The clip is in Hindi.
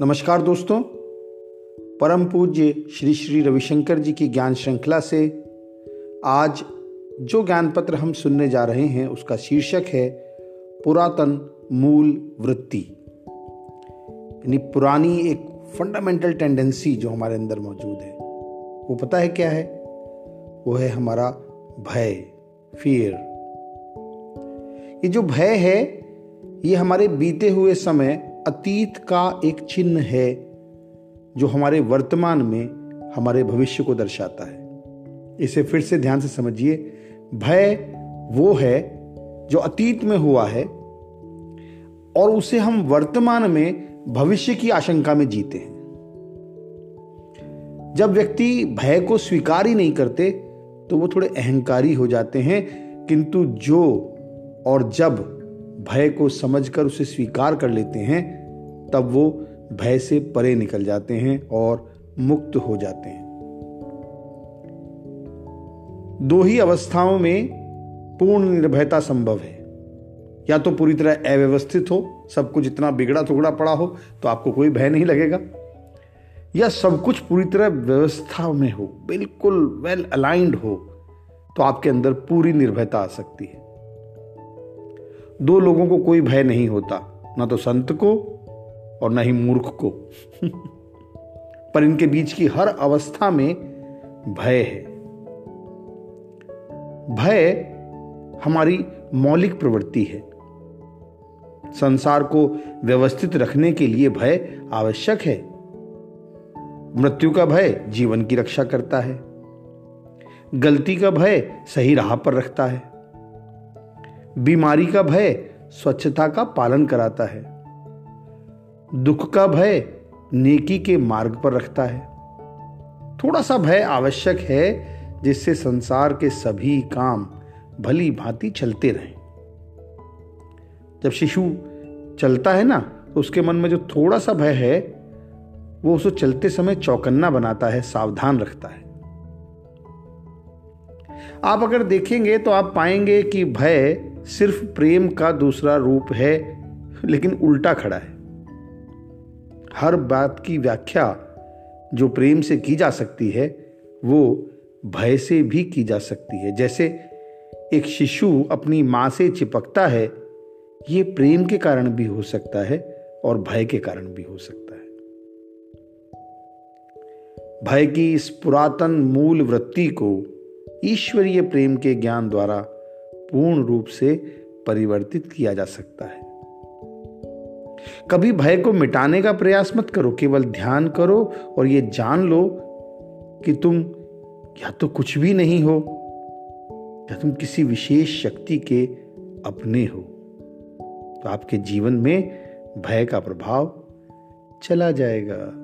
नमस्कार दोस्तों। परम पूज्य श्री श्री रविशंकर जी की ज्ञान श्रृंखला से आज जो ज्ञान पत्र हम सुनने जा रहे हैं, उसका शीर्षक है पुरातन मूल वृत्ति। यानी पुरानी एक फंडामेंटल टेंडेंसी जो हमारे अंदर मौजूद है। वो पता है क्या है? वो है हमारा भय फियर ये जो भय है, ये हमारे बीते हुए समय अतीत का एक चिन्ह है, जो हमारे वर्तमान में हमारे भविष्य को दर्शाता है। इसे फिर से ध्यान से समझिए। भय वो है, जो अतीत में हुआ है, और उसे हम वर्तमान में भविष्य की आशंका में जीते हैं। जब व्यक्ति भय को स्वीकार ही नहीं करते तो वो थोड़े अहंकारी हो जाते हैं, किंतु जो और जब भय को समझकर उसे स्वीकार कर लेते हैं, तब वो भय से परे निकल जाते हैं और मुक्त हो जाते हैं। दो ही अवस्थाओं में पूर्ण निर्भयता संभव है। या तो पूरी तरह अव्यवस्थित हो, सब कुछ इतना बिगड़ा टुगड़ा पड़ा हो तो आपको कोई भय नहीं लगेगा। या सब कुछ पूरी तरह व्यवस्था में हो, बिल्कुल वेल अलाइंड हो तो आपके अंदर पूरी निर्भयता आ सकती है। दो लोगों को कोई भय नहीं होता, ना तो संत को और ना ही मूर्ख को। पर इनके बीच की हर अवस्था में भय है। भय हमारी मौलिक प्रवृत्ति है। संसार को व्यवस्थित रखने के लिए भय आवश्यक है। मृत्यु का भय जीवन की रक्षा करता है। गलती का भय सही राह पर रखता है। बीमारी का भय स्वच्छता का पालन कराता है। दुख का भय नेकी के मार्ग पर रखता है। थोड़ा सा भय आवश्यक है जिससे संसार के सभी काम भली भांति चलते रहें। जब शिशु चलता है ना तो उसके मन में जो थोड़ा सा भय है, वो उसे चलते समय चौकन्ना बनाता है, सावधान रखता है। आप अगर देखेंगे तो आप पाएँगे कि भय सिर्फ़ प्रेम का दूसरा रूप है, लेकिन उल्टा खड़ा है। हर बात की व्याख्या जो प्रेम से की जा सकती है, वो भय से भी की जा सकती है। जैसे एक शिशु अपनी माँ से चिपकता है, ये प्रेम के कारण भी हो सकता है और भय के कारण भी हो सकता है। भय की इस पुरातन मूल वृत्ति को ईश्वरीय प्रेम के ज्ञान द्वारा पूर्ण रूप से परिवर्तित किया जा सकता है। कभी भय को मिटाने का प्रयास मत करो, केवल ध्यान करो और ये जान लो कि तुम या तो कुछ भी नहीं हो, या तुम किसी विशेष शक्ति के अपने हो। तो आपके जीवन में भय का प्रभाव चला जाएगा।